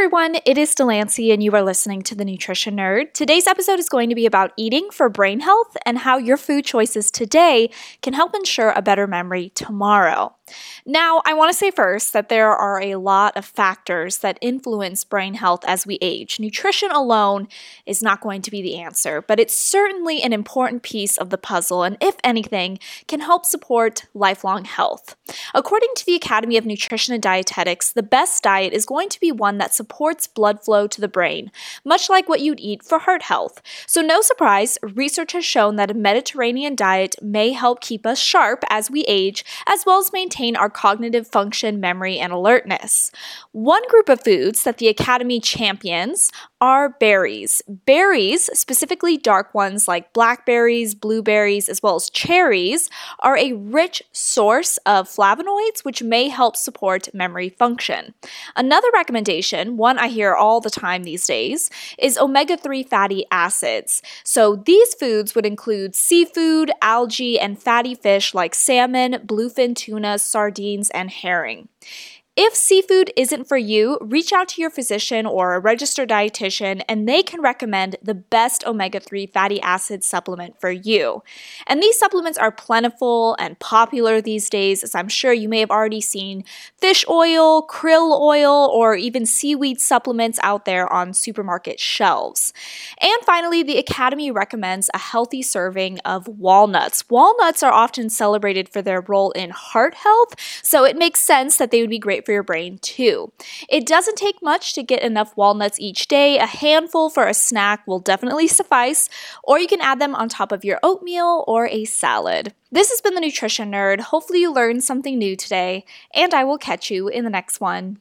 everyone, it is Delancey, and you are listening to The Nutrition Nerd. Today's episode is going to be about eating for brain health and how your food choices today can help ensure a better memory tomorrow. Now, I want to say first that there are a lot of factors that influence brain health as we age. Nutrition alone is not going to be the answer, but it's certainly an important piece of the puzzle, and if anything, can help support lifelong health. According to the Academy of Nutrition and Dietetics, the best diet is going to be one that supports blood flow to the brain, much like what you'd eat for heart health. So, no surprise, research has shown that a Mediterranean diet may help keep us sharp as we age, as well as maintain maintain our cognitive function, memory, and alertness. One group of foods that the Academy champions are berries. Berries, specifically dark ones like blackberries, blueberries, as well as cherries, are a rich source of flavonoids, which may help support memory function. Another recommendation, one I hear all the time these days, is omega 3 fatty acids. So these foods would include seafood, algae, and fatty fish like salmon, bluefin tuna, sardines, and herring. If seafood isn't for you, reach out to your physician or a registered dietitian and they can recommend the best omega 3 fatty acid supplement for you. And these supplements are plentiful and popular these days, as I'm sure you may have already seen fish oil, krill oil, or even seaweed supplements out there on supermarket shelves. And finally, the Academy recommends a healthy serving of walnuts. Walnuts are often celebrated for their role in heart health, so it makes sense that they would be great for for your brain too. It doesn't take much to get enough walnuts each day. A handful for a snack will definitely suffice, or you can add them on top of your oatmeal or a salad. This has been the Nutrition Nerd. Hopefully, you learned something new today, and I will catch you in the next one.